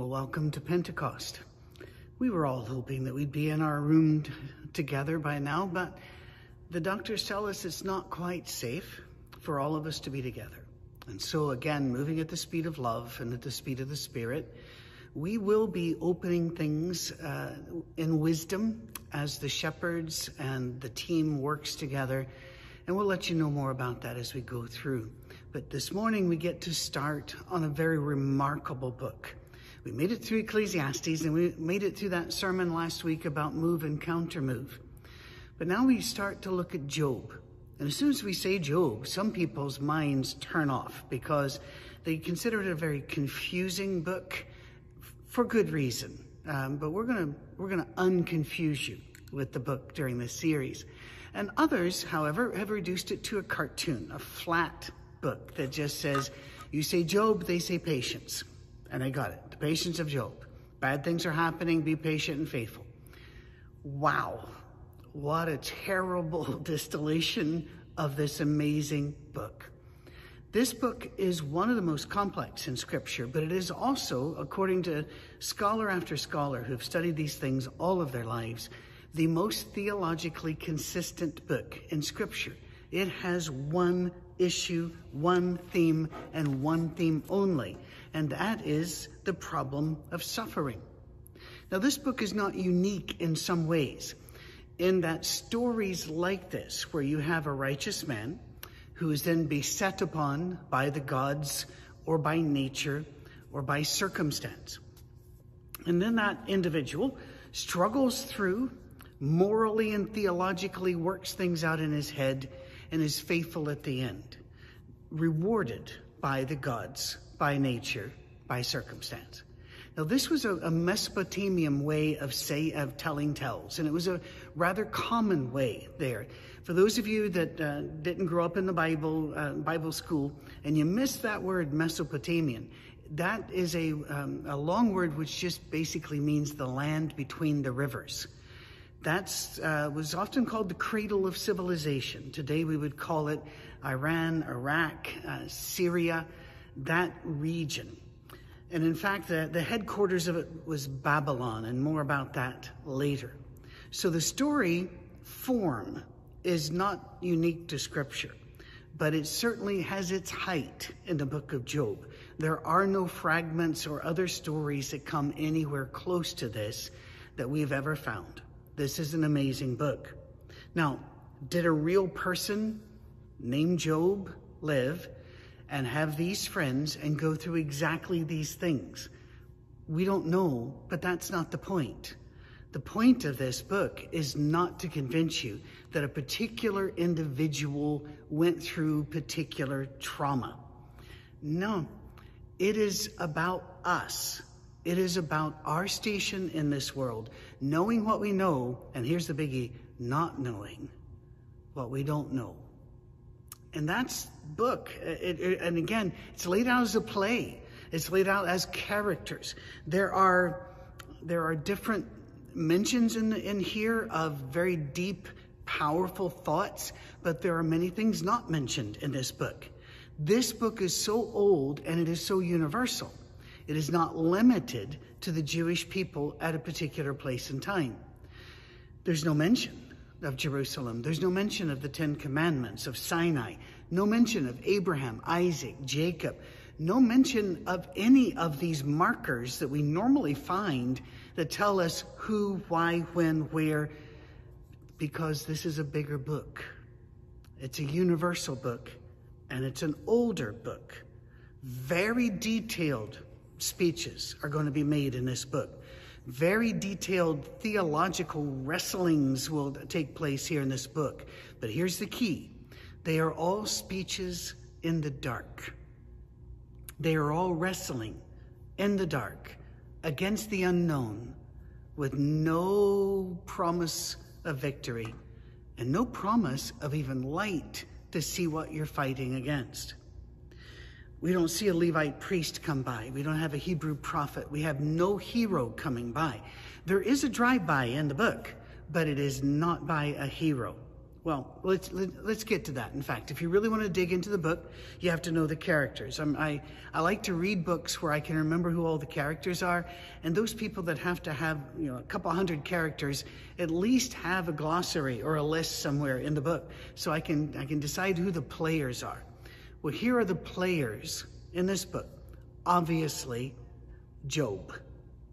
Well, welcome to Pentecost. We were all hoping that we'd be in our room t- together by now, but the doctors tell us it's not quite safe for all of us to be together. And so, again, moving at the speed of love and at the speed of the Spirit, we will be opening things uh, in wisdom as the shepherds and the team works together. And we'll let you know more about that as we go through. But this morning we get to start on a very remarkable book. We made it through Ecclesiastes and we made it through that sermon last week about move and counter move. But now we start to look at Job. And as soon as we say Job, some people's minds turn off because they consider it a very confusing book for good reason. Um, but we're gonna we're gonna unconfuse you with the book during this series. And others, however, have reduced it to a cartoon, a flat book that just says, you say Job, they say patience. And I got it. Patience of Job. Bad things are happening, be patient and faithful. Wow. What a terrible distillation of this amazing book. This book is one of the most complex in Scripture, but it is also, according to scholar after scholar who have studied these things all of their lives, the most theologically consistent book in Scripture. It has one issue, one theme, and one theme only and that is the problem of suffering. Now, this book is not unique in some ways, in that stories like this, where you have a righteous man who is then beset upon by the gods or by nature or by circumstance. And then that individual struggles through, morally and theologically works things out in his head, and is faithful at the end, rewarded by the gods by nature, by circumstance. Now, this was a, a, Mesopotamian way of say of telling tells, and it was a rather common way there. For those of you that uh, didn't grow up in the Bible uh, Bible school and you missed that word Mesopotamian, that is a, um, a long word which just basically means the land between the rivers. That uh, was often called the cradle of civilization. Today we would call it Iran, Iraq, uh, Syria that region. And in fact, the, the headquarters of it was Babylon, and more about that later. So the story form is not unique to Scripture, but it certainly has its height in the book of Job. There are no fragments or other stories that come anywhere close to this that we've ever found. This is an amazing book. Now, did a real person named Job live? And have these friends and go through exactly these things? We don't know, but that's not the point. The point of this book is not to convince you that a particular individual went through particular trauma. No, it is about us. It is about our station in this world, knowing what we know, and here's the biggie not knowing what we don't know. And that's book. It, it, and again, it's laid out as a play. It's laid out as characters. There are there are different mentions in in here of very deep, powerful thoughts, but there are many things not mentioned in this book. This book is so old and it is so universal. It is not limited to the Jewish people at a particular place and time. There's no mention of Jerusalem. There's no mention of the Ten Commandments, of Sinai, no mention of Abraham, Isaac, Jacob, no mention of any of these markers that we normally find that tell us who, why, when, where, because this is a bigger book. It's a universal book, and it's an older book. Very detailed speeches are going to be made in this book. Very detailed theological wrestlings will take place here in this book. But here's the key they are all speeches in the dark. They are all wrestling in the dark against the unknown with no promise of victory and no promise of even light to see what you're fighting against. We don't see a Levite priest come by. We don't have a Hebrew prophet. We have no hero coming by. There is a drive by in the book, but it is not by a hero. Well, let's let, us let us get to that. In fact, if you really want to dig into the book, you have to know the characters. I'm, i I like to read books where I can remember who all the characters are, and those people that have to have you know a couple hundred characters at least have a glossary or a list somewhere in the book, so I can I can decide who the players are. Well, here are the players in this book. Obviously, Job,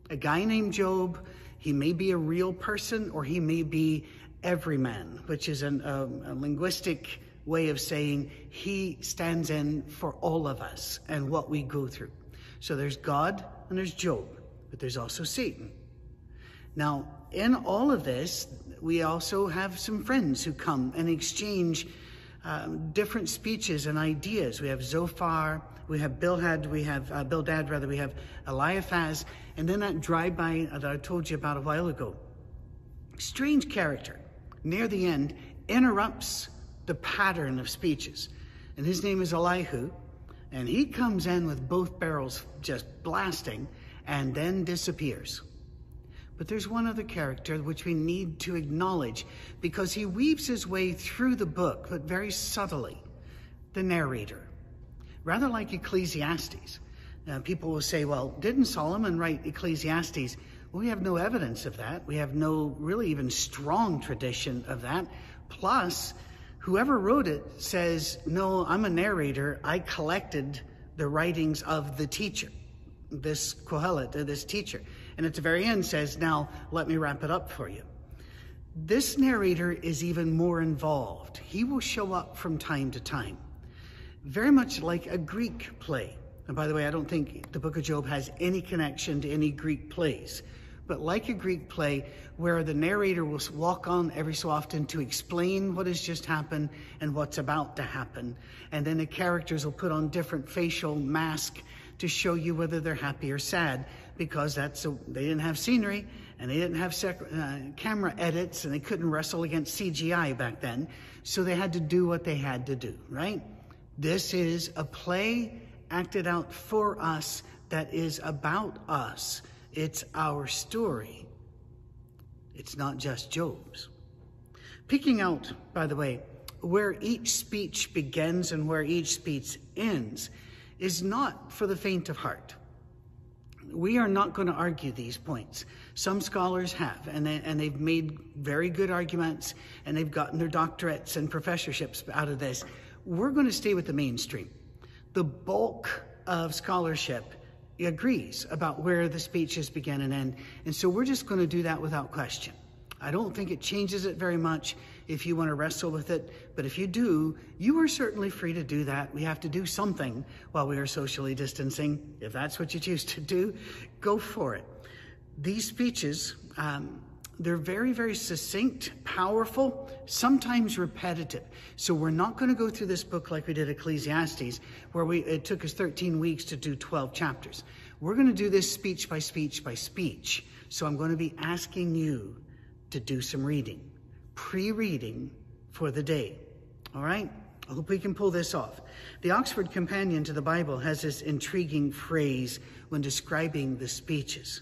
a guy named Job. He may be a real person, or he may be everyman, which is an, um, a linguistic way of saying he stands in for all of us and what we go through. So there's God and there's Job, but there's also Satan. Now, in all of this, we also have some friends who come and exchange um, different speeches and ideas. We have Zophar, we have Bildad, we have uh, Bildad, rather, we have Eliphaz, and then that drive-by that I told you about a while ago. Strange character near the end, interrupts the pattern of speeches. And his name is Elihu. And he comes in with both barrels just blasting and then disappears. But there's one other character which we need to acknowledge because he weaves his way through the book, but very subtly the narrator. Rather like Ecclesiastes. Uh, people will say, well, didn't Solomon write Ecclesiastes? Well, We have no evidence of that. We have no really even strong tradition of that. Plus, whoever wrote it says, No, I'm a narrator. I collected the writings of the teacher, this Kohelet, this teacher. And at the very end says, Now let me wrap it up for you. This narrator is even more involved. He will show up from time to time, very much like a Greek play. And by the way, I don't think the book of Job has any connection to any Greek plays but like a Greek play where the narrator will walk on every so often to explain what has just happened and what's about to happen. And then the characters will put on different facial mask to show you whether they're happy or sad because that's a, they didn't have scenery and they didn't have sec, uh, camera edits and they couldn't wrestle against CGI back then. So they had to do what they had to do, right? This is a play acted out for us that is about us. It's our story. It's not just Job's. Picking out, by the way, where each speech begins and where each speech ends is not for the faint of heart. We are not going to argue these points. Some scholars have, and, they, and they've made very good arguments, and they've gotten their doctorates and professorships out of this. We're going to stay with the mainstream. The bulk of scholarship agrees about where the speeches begin and end. And so we're just going to do that without question. I don't think it changes it very much if you want to wrestle with it, but if you do, you are certainly free to do that. We have to do something while we are socially distancing. If that's what you choose to do, go for it. These speeches, um, they're very, very succinct, powerful, sometimes repetitive. So we're not going to go through this book like we did Ecclesiastes, where we, it took us 13 weeks to do 12 chapters. We're going to do this speech by speech by speech. So I'm going to be asking you to do some reading, pre-reading for the day. All right? I hope we can pull this off. The Oxford Companion to the Bible has this intriguing phrase when describing the speeches.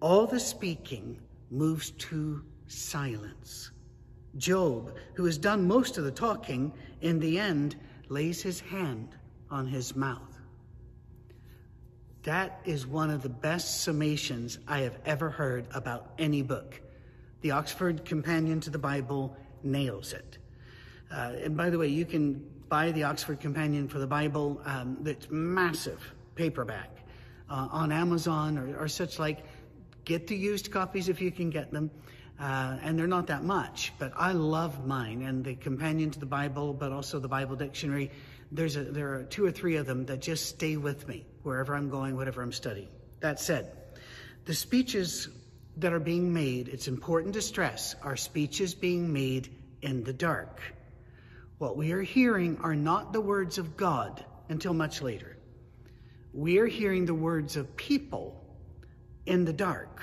All the speaking moves to silence. Job, who has done most of the talking, in the end lays his hand on his mouth. That is one of the best summations I have ever heard about any book. The Oxford Companion to the Bible nails it. Uh, and by the way, you can buy the Oxford Companion for the Bible um, that's massive paperback uh, on Amazon or, or such like. Get the used copies if you can get them. Uh, and they're not that much, but I love mine and the companion to the Bible, but also the Bible dictionary. There's a, there are two or three of them that just stay with me wherever I'm going, whatever I'm studying. That said, the speeches that are being made, it's important to stress, are speeches being made in the dark. What we are hearing are not the words of God until much later. We are hearing the words of people in the dark.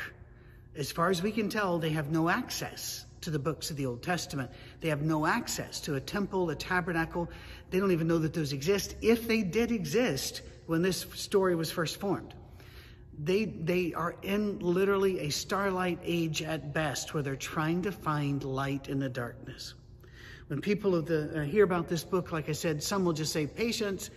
As far as we can tell, they have no access to the books of the Old Testament. They have no access to a temple, a tabernacle. They don't even know that those exist, if they did exist when this story was first formed. They, they are in literally a starlight age at best, where they're trying to find light in the darkness. When people the, uh, hear about this book, like I said, some will just say, Patience.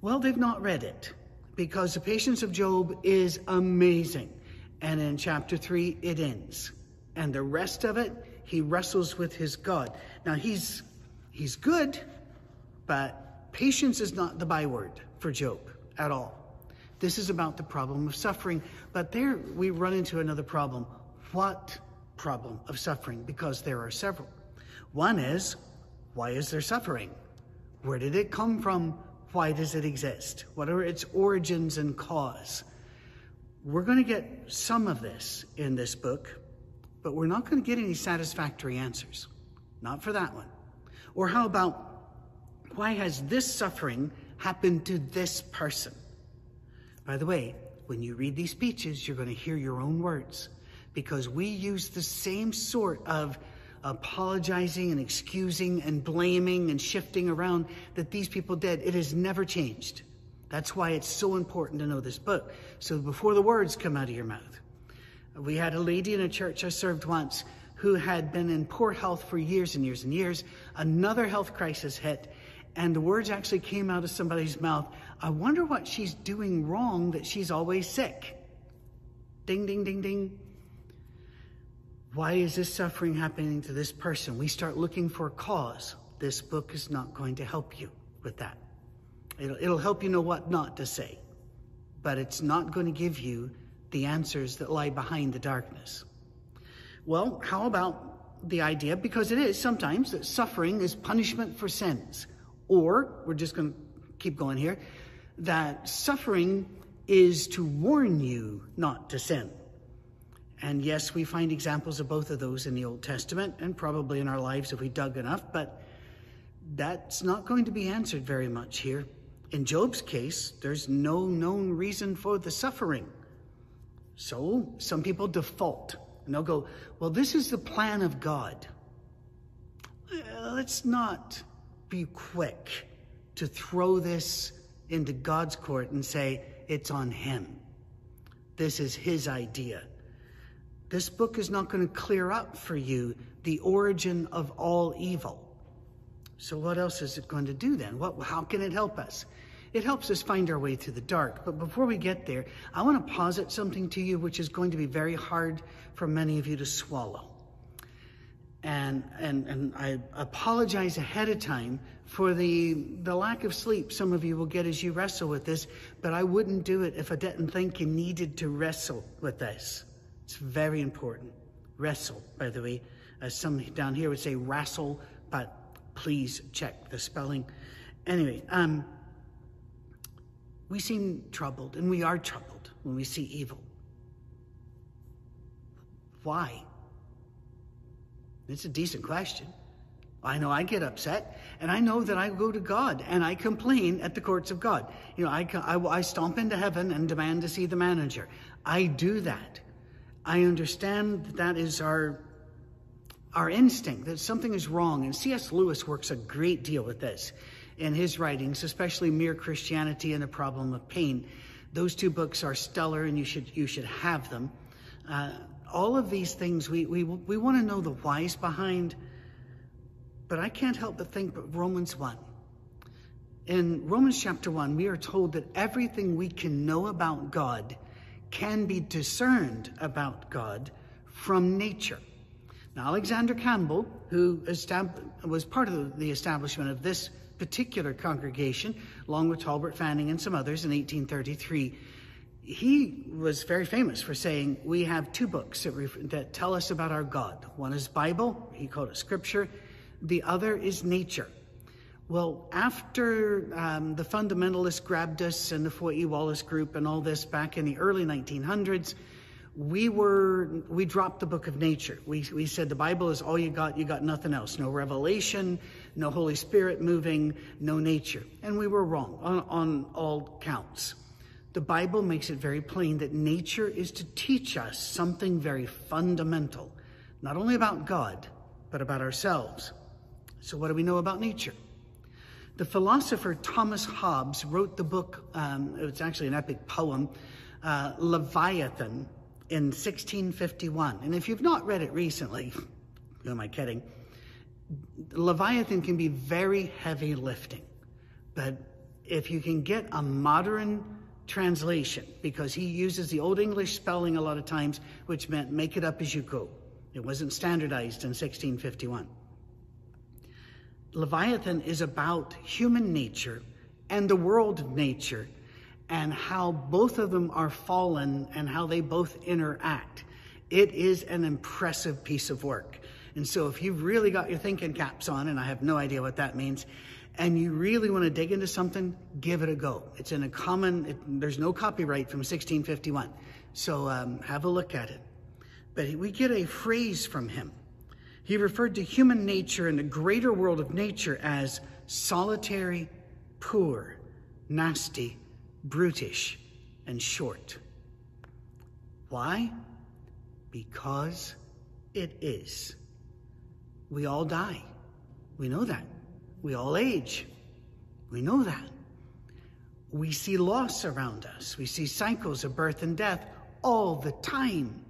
Well, they've not read it because the patience of Job is amazing. And in chapter 3, it ends. And the rest of it, he wrestles with his God. Now, he's, he's good, but patience is not the byword for Job at all. This is about the problem of suffering. But there we run into another problem. What problem of suffering? Because there are several. One is, why is there suffering? Where did it come from? Why does it exist? What are its origins and cause? We're going to get some of this in this book, but we're not going to get any satisfactory answers. Not for that one. Or how about why has this suffering happened to this person? By the way, when you read these speeches, you're going to hear your own words because we use the same sort of apologizing and excusing and blaming and shifting around that these people did. It has never changed. That's why it's so important to know this book. So before the words come out of your mouth, we had a lady in a church I served once who had been in poor health for years and years and years. Another health crisis hit, and the words actually came out of somebody's mouth. I wonder what she's doing wrong that she's always sick. Ding, ding, ding, ding. Why is this suffering happening to this person? We start looking for a cause. This book is not going to help you with that. It'll, it'll help you know what not to say, but it's not going to give you the answers that lie behind the darkness. Well, how about the idea, because it is sometimes, that suffering is punishment for sins. Or, we're just going to keep going here, that suffering is to warn you not to sin. And yes, we find examples of both of those in the Old Testament and probably in our lives if we dug enough, but that's not going to be answered very much here. In Job's case, there's no known reason for the suffering. So some people default and they'll go, Well, this is the plan of God. Uh, let's not be quick to throw this into God's court and say, It's on Him. This is His idea. This book is not going to clear up for you the origin of all evil. So, what else is it going to do then? What, how can it help us? It helps us find our way through the dark. But before we get there, I want to posit something to you which is going to be very hard for many of you to swallow. And, and, and I apologize ahead of time for the, the lack of sleep some of you will get as you wrestle with this, but I wouldn't do it if I didn't think you needed to wrestle with this. It's very important. Wrestle, by the way. As some down here would say wrestle, but please check the spelling. Anyway, um, we seem troubled, and we are troubled when we see evil. Why? It's a decent question. I know I get upset, and I know that I go to God and I complain at the courts of God. You know, I, I, I stomp into heaven and demand to see the manager. I do that. I understand that, that is our our instinct that something is wrong. And C.S. Lewis works a great deal with this in his writings, especially Mere Christianity and the Problem of Pain. Those two books are stellar, and you should you should have them. Uh, all of these things we we we want to know the whys behind, but I can't help but think of Romans one. In Romans chapter one, we are told that everything we can know about God can be discerned about God from nature. Now, Alexander Campbell, who was part of the establishment of this particular congregation, along with Tolbert Fanning and some others in 1833, he was very famous for saying, We have two books that, that tell us about our God. One is Bible, he called it Scripture, the other is nature. Well, after um, the fundamentalists grabbed us and the Foy Wallace group and all this back in the early 1900s, we were we dropped the book of nature. We we said the Bible is all you got. You got nothing else. No revelation, no Holy Spirit moving, no nature. And we were wrong on, on all counts. The Bible makes it very plain that nature is to teach us something very fundamental, not only about God, but about ourselves. So, what do we know about nature? The philosopher Thomas Hobbes wrote the book, um, it's actually an epic poem, uh, Leviathan, in 1651. And if you've not read it recently, who am I kidding? Leviathan can be very heavy lifting, but if you can get a modern translation, because he uses the Old English spelling a lot of times, which meant make it up as you go. It wasn't standardized in 1651. Leviathan is about human nature and the world nature and how both of them are fallen and how they both interact. It is an impressive piece of work. And so, if you've really got your thinking caps on, and I have no idea what that means, and you really want to dig into something, give it a go. It's in a common, it, there's no copyright from 1651. So, um, have a look at it. But we get a phrase from him. He referred to human nature and the greater world of nature as solitary, poor, nasty, brutish, and short. Why? Because it is. We all die. We know that. We all age. We know that. We see loss around us. We see cycles of birth and death all the time.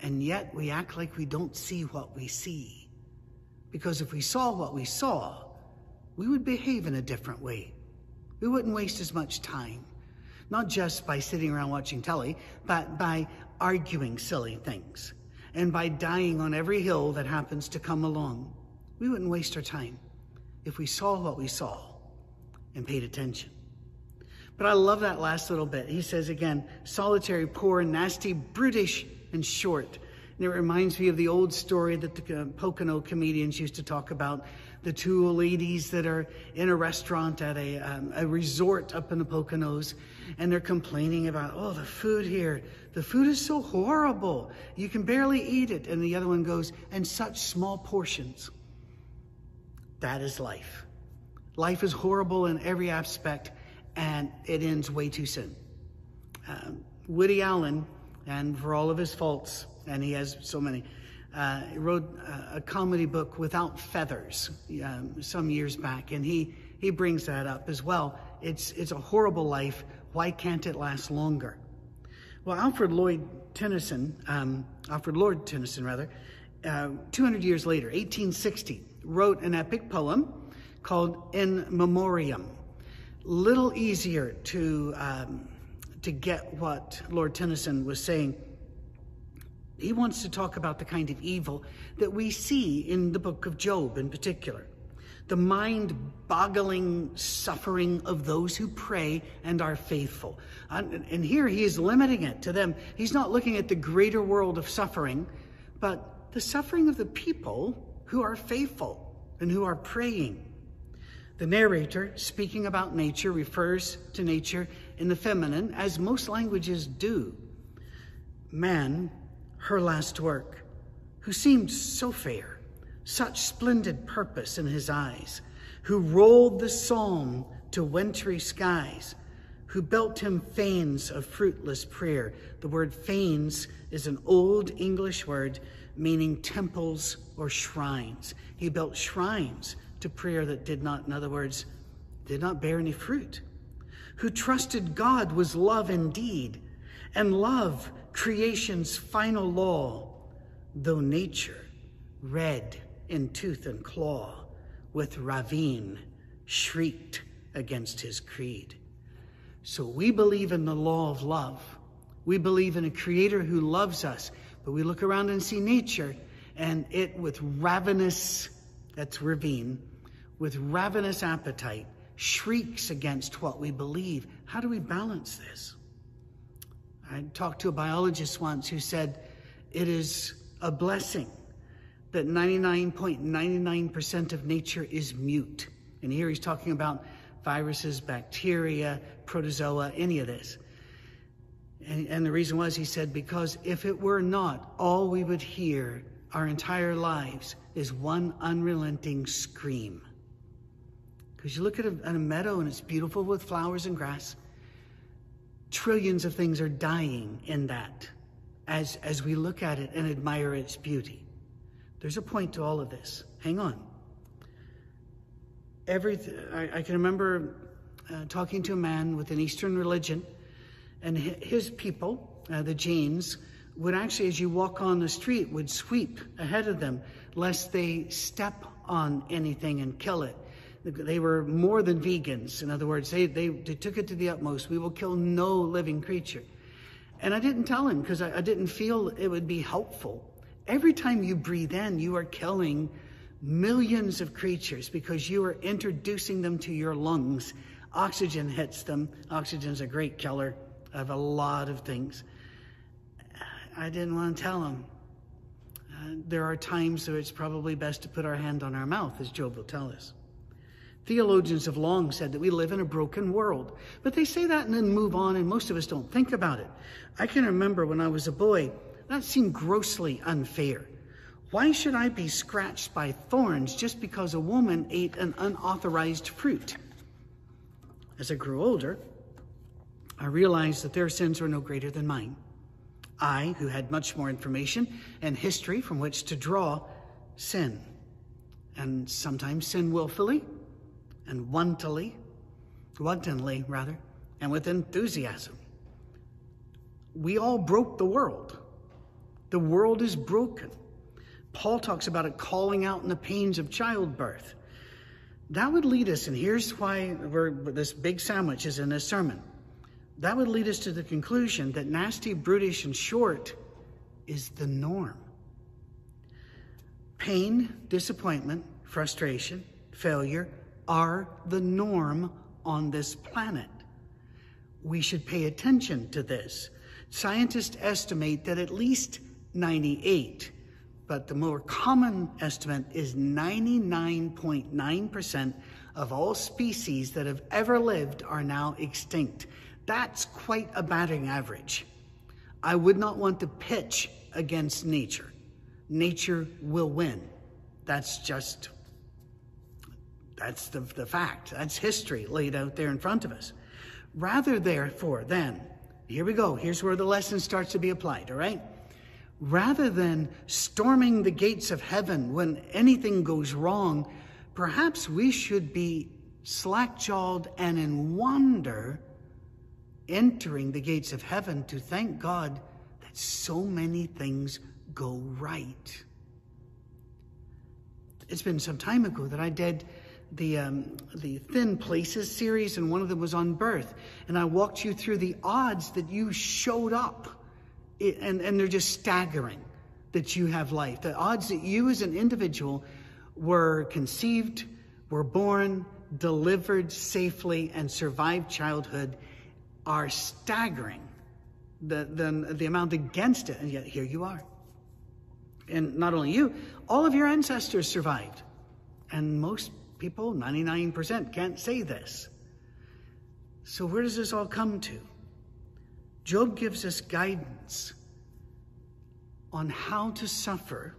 And yet we act like we don't see what we see. Because if we saw what we saw, we would behave in a different way. We wouldn't waste as much time, not just by sitting around watching telly, but by arguing silly things and by dying on every hill that happens to come along. We wouldn't waste our time if we saw what we saw and paid attention. But I love that last little bit. He says again, solitary, poor, nasty, brutish, and short. And it reminds me of the old story that the uh, Pocono comedians used to talk about the two ladies that are in a restaurant at a, um, a resort up in the Poconos, and they're complaining about, oh, the food here, the food is so horrible. You can barely eat it. And the other one goes, and such small portions. That is life. Life is horrible in every aspect, and it ends way too soon. Um, Woody Allen, and for all of his faults, and he has so many, uh, wrote a, a, comedy book without feathers um, some years back, and he he brings that up as well. It's it's a horrible life. Why can't it last longer? Well, Alfred Lloyd Tennyson, um, Alfred Lord Tennyson rather, uh, 200 years later, 1860, wrote an epic poem called In Memoriam. Little easier to um, to get what Lord Tennyson was saying he wants to talk about the kind of evil that we see in the book of Job in particular. The mind boggling suffering of those who pray and are faithful. And here he is limiting it to them. He's not looking at the greater world of suffering, but the suffering of the people who are faithful and who are praying. The narrator, speaking about nature, refers to nature in the feminine, as most languages do. Man her last work, who seemed so fair, such splendid purpose in his eyes, who rolled the psalm to wintry skies, who built him fanes of fruitless prayer. The word fanes is an old English word meaning temples or shrines. He built shrines to prayer that did not, in other words, did not bear any fruit. Who trusted God was love indeed, and love creation's final law, though nature, red in tooth and claw, with ravine, shrieked against his creed. So we believe in the law of love. We believe in a creator who loves us, but we look around and see nature and it with ravenous, that's ravine, with ravenous appetite, shrieks against what we believe. How do we balance this? I talked to a biologist once who said it is a blessing that 99.99% of nature is mute. And here he's talking about viruses, bacteria, protozoa, any of this. And, and, the reason was, he said, because if it were not, all we would hear our entire lives is one unrelenting scream. Because you look at a, at a meadow and it's beautiful with flowers and grass, trillions of things are dying in that as, as we look at it and admire its beauty. There's a point to all of this. Hang on. Every, I, I can remember uh, talking to a man with an Eastern religion, and his people, uh, the Jains, would actually, as you walk on the street, would sweep ahead of them lest they step on anything and kill it. They were more than vegans. In other words, they, they, they took it to the utmost. We will kill no living creature. And I didn't tell him because I, I didn't feel it would be helpful. Every time you breathe in, you are killing millions of creatures because you are introducing them to your lungs. Oxygen hits them. Oxygen is a great killer of a lot of things. I didn't want to tell him. Uh, there are times where it's probably best to put our hand on our mouth, as Job will tell us. Theologians have long said that we live in a broken world, but they say that and then move on, and most of us don't think about it. I can remember when I was a boy, that seemed grossly unfair. Why should I be scratched by thorns just because a woman ate an unauthorized fruit? As I grew older, I realized that their sins were no greater than mine. I, who had much more information and history from which to draw, sin. And sometimes sin willfully, and wantonly, wantonly rather, and with enthusiasm. We all broke the world. The world is broken. Paul talks about it calling out in the pains of childbirth. That would lead us, and here's why this big sandwich is in this sermon. That would lead us to the conclusion that nasty, brutish, and short is the norm. Pain, disappointment, frustration, failure, are the norm on this planet. We should pay attention to this. Scientists estimate that at least 98, but the more common estimate is 99.9% of all species that have ever lived are now extinct. That's quite a batting average. I would not want to pitch against nature. Nature will win. That's just that's the, the fact. That's history laid out there in front of us. Rather, therefore, then, here we go. Here's where the lesson starts to be applied, all right? Rather than storming the gates of heaven when anything goes wrong, perhaps we should be slack jawed and in wonder entering the gates of heaven to thank God that so many things go right. It's been some time ago that I did the um, the Thin Places series, and one of them was on birth. And I walked you through the odds that you showed up, and and they're just staggering that you have life. The odds that you as an individual were conceived, were born, delivered safely, and survived childhood are staggering. The the the amount against it, and yet here you are. And not only you, all of your ancestors survived, and most people, 99%, can't say this. So, where does this all come to? Job gives us guidance on how to suffer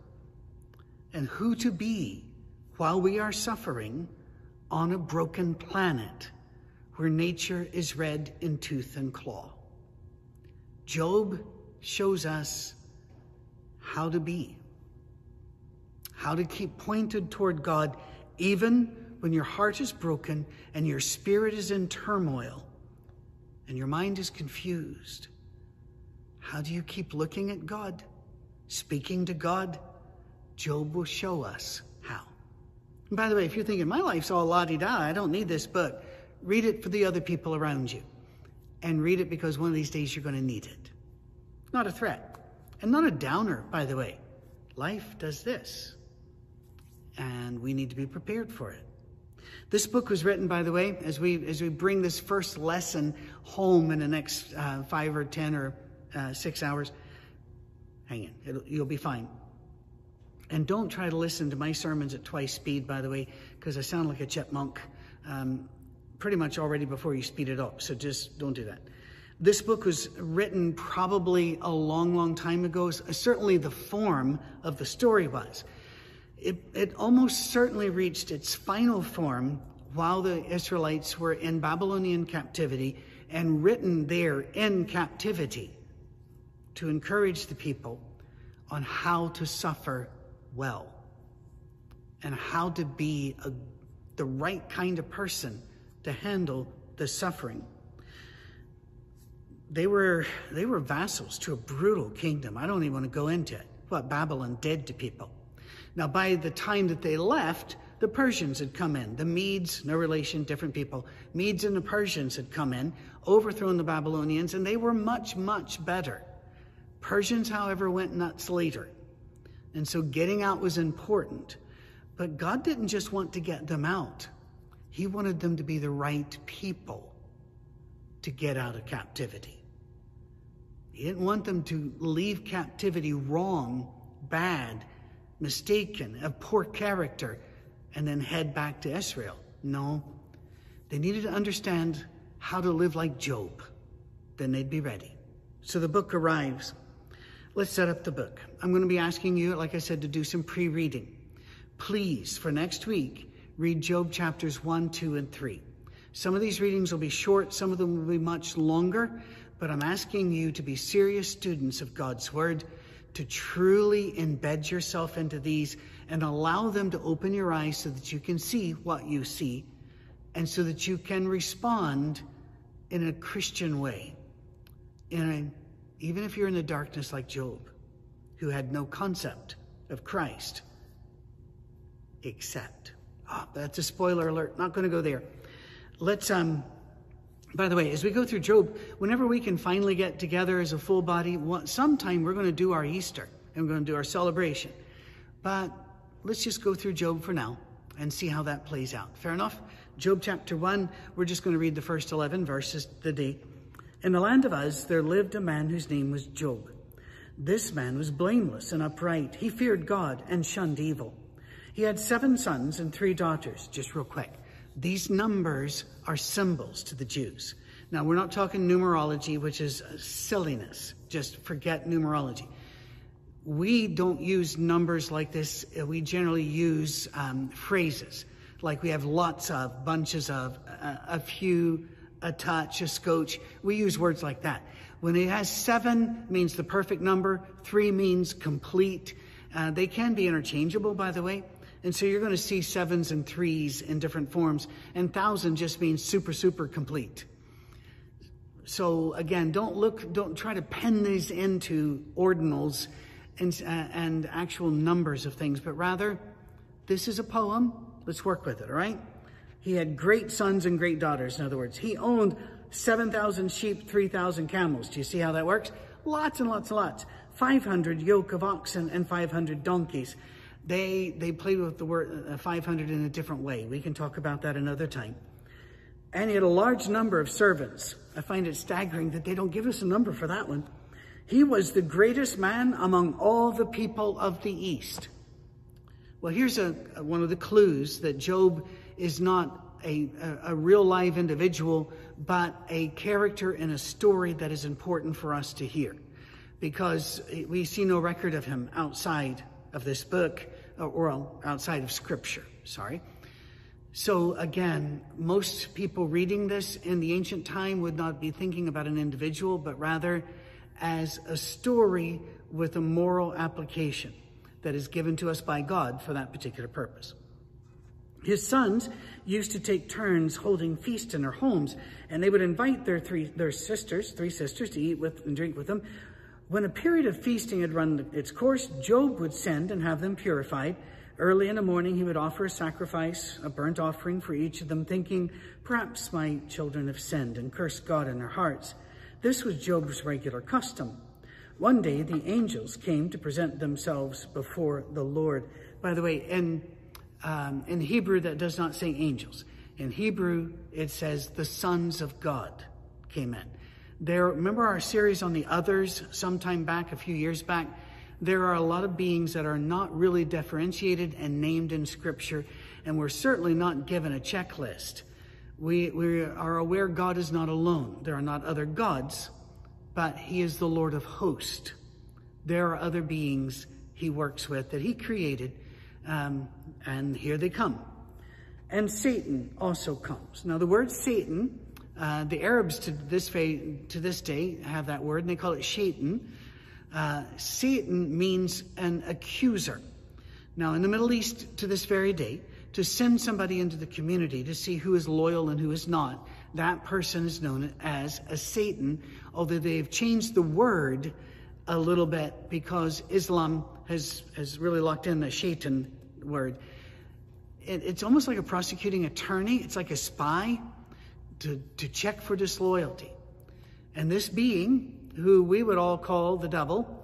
and who to be while we are suffering on a broken planet where nature is red in tooth and claw. Job shows us how to be, how to keep pointed toward God even when your heart is broken and your spirit is in turmoil and your mind is confused, how do you keep looking at God, speaking to God? Job will show us how. And by the way, if you're thinking, my life's all la di da, I don't need this book, read it for the other people around you. And read it because one of these days you're going to need it. Not a threat. And not a downer, by the way. Life does this and we need to be prepared for it. This book was written, by the way, as we as we bring this first lesson home in the next uh, five or ten or uh, six hours. Hang in, you'll be fine. And don't try to listen to my sermons at twice speed, by the way, because I sound like a chipmunk um, pretty much already before you speed it up. So just don't do that. This book was written probably a long, long time ago. Certainly, the form of the story was. It, it almost certainly reached its final form while the Israelites were in Babylonian captivity and written there in captivity to encourage the people on how to suffer well and how to be a, the right kind of person to handle the suffering. They were, they were vassals to a brutal kingdom. I don't even want to go into it, what Babylon did to people. Now, by the time that they left, the Persians had come in. The Medes, no relation, different people. Medes and the Persians had come in, overthrown the Babylonians, and they were much, much better. Persians, however, went nuts later. And so getting out was important. But God didn't just want to get them out, He wanted them to be the right people to get out of captivity. He didn't want them to leave captivity wrong, bad, mistaken, of poor character, and then head back to Israel. No, they needed to understand how to live like Job. Then they'd be ready. So the book arrives. Let's set up the book. I'm going to be asking you, like I said, to do some pre reading. Please, for next week, read Job chapters 1, 2, and 3. Some of these readings will be short, some of them will be much longer, but I'm asking you to be serious students of God's Word, to truly embed yourself into these and allow them to open your eyes so that you can see what you see and so that you can respond in a Christian way. In a, even if you're in the darkness like Job, who had no concept of Christ, except. Oh, that's a spoiler alert. Not going to go there. Let's, um, by the way, as we go through Job, whenever we can finally get together as a full body, sometime we're going to do our Easter and we're going to do our celebration. But let's just go through Job for now and see how that plays out. Fair enough? Job chapter 1, we're just going to read the first 11 verses the day. In the land of Uz, there lived a man whose name was Job. This man was blameless and upright. He feared God and shunned evil. He had seven sons and three daughters. Just real quick. These numbers are symbols to the Jews. Now, we're not talking numerology, which is silliness. Just forget numerology. We don't use numbers like this. We generally use um, phrases like we have lots of, bunches of, a, a few, a touch, a scotch. We use words like that. When it has seven means the perfect number, three means complete. Uh, they can be interchangeable, by the way. And so you're going to see sevens and threes in different forms, and thousand just means super, super complete. So again, don't look, don't try to pen these into ordinals and, uh, and actual numbers of things, but rather, this is a poem. Let's work with it, all right? He had great sons and great daughters, in other words. He owned 7,000 sheep, 3,000 camels. Do you see how that works? Lots and lots and lots. 500 yoke of oxen and 500 donkeys. They, they played with the word uh, 500 in a different way. We can talk about that another time. And he had a large number of servants. I find it staggering that they don't give us a number for that one. He was the greatest man among all the people of the East. Well, here's a, one of the clues that Job is not a, a, a real live individual, but a character in a story that is important for us to hear. Because we see no record of him outside of this book, Uh, or outside of Scripture, sorry. So again, most people reading this in the ancient time would not be thinking about an individual, but rather as a story with a moral application that is given to us by God for that particular purpose. His sons used to take turns holding feasts in their homes, and they would invite their three their sisters, three sisters, to eat with and drink with them. When a period of feasting had run its course, Job would send and have them purified. Early in the morning, he would offer a sacrifice, a burnt offering for each of them, thinking, Perhaps my children have sinned and cursed God in their hearts. This was Job's regular custom. One day, the angels came to present themselves before the Lord. By the way, in, um, in Hebrew, that does not say angels. In Hebrew, it says the sons of God came in. There, remember our series on the others sometime back, a few years back? There are a lot of beings that are not really differentiated and named in Scripture, and we're certainly not given a checklist. We, we are aware God is not alone. There are not other gods, but He is the Lord of hosts. There are other beings He works with that He created, um, and here they come. And Satan also comes. Now, the word Satan uh, the Arabs to this, to this day have that word, and they call it shaitan. Uh, Satan means an accuser. Now, in the Middle East to this very day, to send somebody into the community to see who is loyal and who is not, that person is known as a Satan, although they've changed the word a little bit because Islam has, has really locked in the shaitan word. It, it's almost like a prosecuting attorney, it's like a spy to, to check for disloyalty. And this being, who we would all call the devil,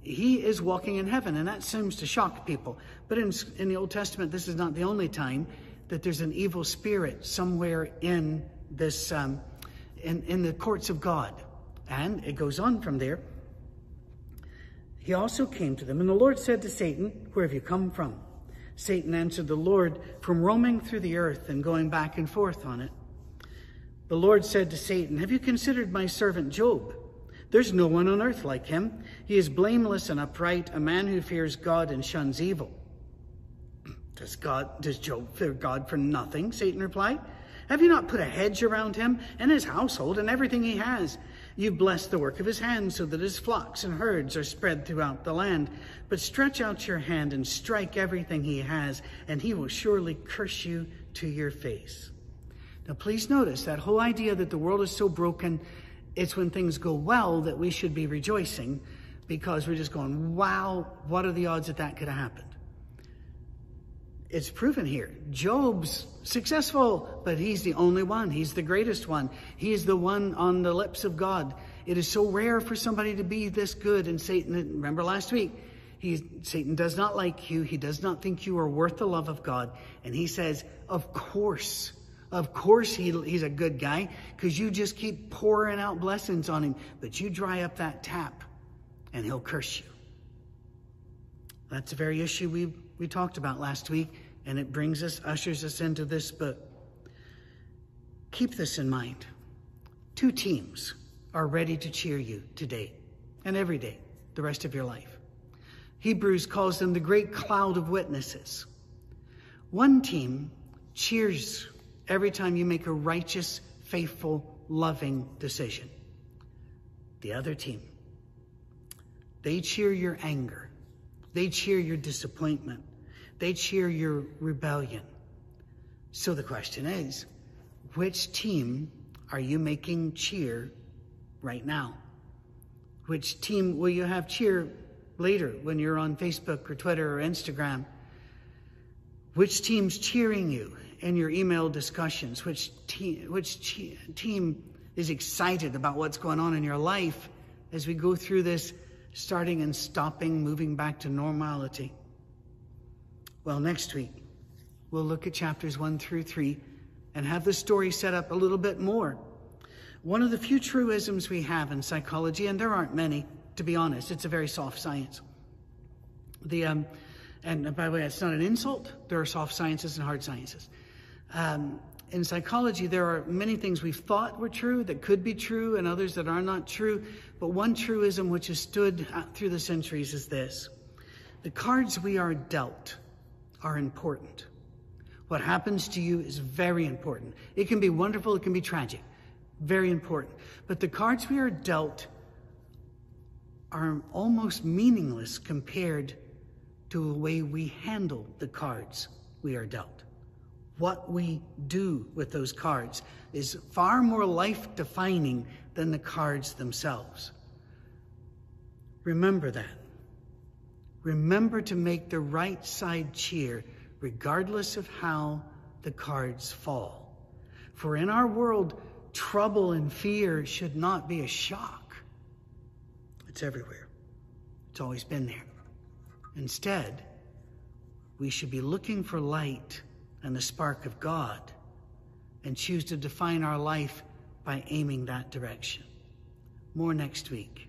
he is walking in heaven, and that seems to shock people. But in, in the Old Testament, this is not the only time that there's an evil spirit somewhere in this um, in, in the courts of God. And it goes on from there. He also came to them, and the Lord said to Satan, Where have you come from? Satan answered the Lord, From roaming through the earth and going back and forth on it. The Lord said to Satan, Have you considered my servant Job? There's no one on earth like him. He is blameless and upright, a man who fears God and shuns evil. Does God does Job fear God for nothing? Satan replied. Have you not put a hedge around him and his household and everything he has? You've blessed the work of his hands so that his flocks and herds are spread throughout the land. But stretch out your hand and strike everything he has, and he will surely curse you to your face. Now, please notice that whole idea that the world is so broken, it's when things go well that we should be rejoicing because we're just going, wow, what are the odds that that could have happened? it's proven here. Job's successful, but he's the only one. He's the greatest one. He is the one on the lips of God. It is so rare for somebody to be this good. And Satan, remember last week, he, Satan does not like you. He does not think you are worth the love of God. And he says, of course, of course he, he's a good guy because you just keep pouring out blessings on him. But you dry up that tap and he'll curse you. That's the very issue we, we talked about last week and it brings us, ushers us into this book. Keep this in mind. Two teams are ready to cheer you today and every day, the rest of your life. Hebrews calls them the great cloud of witnesses. One team cheers every time you make a righteous, faithful, loving decision. The other team, they cheer your anger. They cheer your disappointment. They cheer your rebellion. So the question is, which team are you making cheer right now? Which team will you have cheer later when you're on Facebook or Twitter or Instagram? Which team's cheering you in your email discussions? Which team, which team is excited about what's going on in your life as we go through this starting and stopping, moving back to normality? Well, next week, we'll look at chapters 1 through 3 and have the story set up a little bit more. One of the few truisms we have in psychology, and there aren't many, to be honest, it's a very soft science. The, um, and by the way, it's not an insult. There are soft sciences and hard sciences. Um, in psychology, there are many things we thought were true that could be true and others that are not true. But one truism which has stood through the centuries is this the cards we are dealt are important. What happens to you is very important. It can be wonderful, it can be tragic. Very important. But the cards we are dealt are almost meaningless compared to the way we handle the cards we are dealt. What we do with those cards is far more life defining than the cards themselves. Remember that. Remember to make the right side cheer, regardless of how the cards fall. For in our world, trouble and fear should not be a shock. It's everywhere, it's always been there. Instead, we should be looking for light and the spark of God and choose to define our life by aiming that direction. More next week.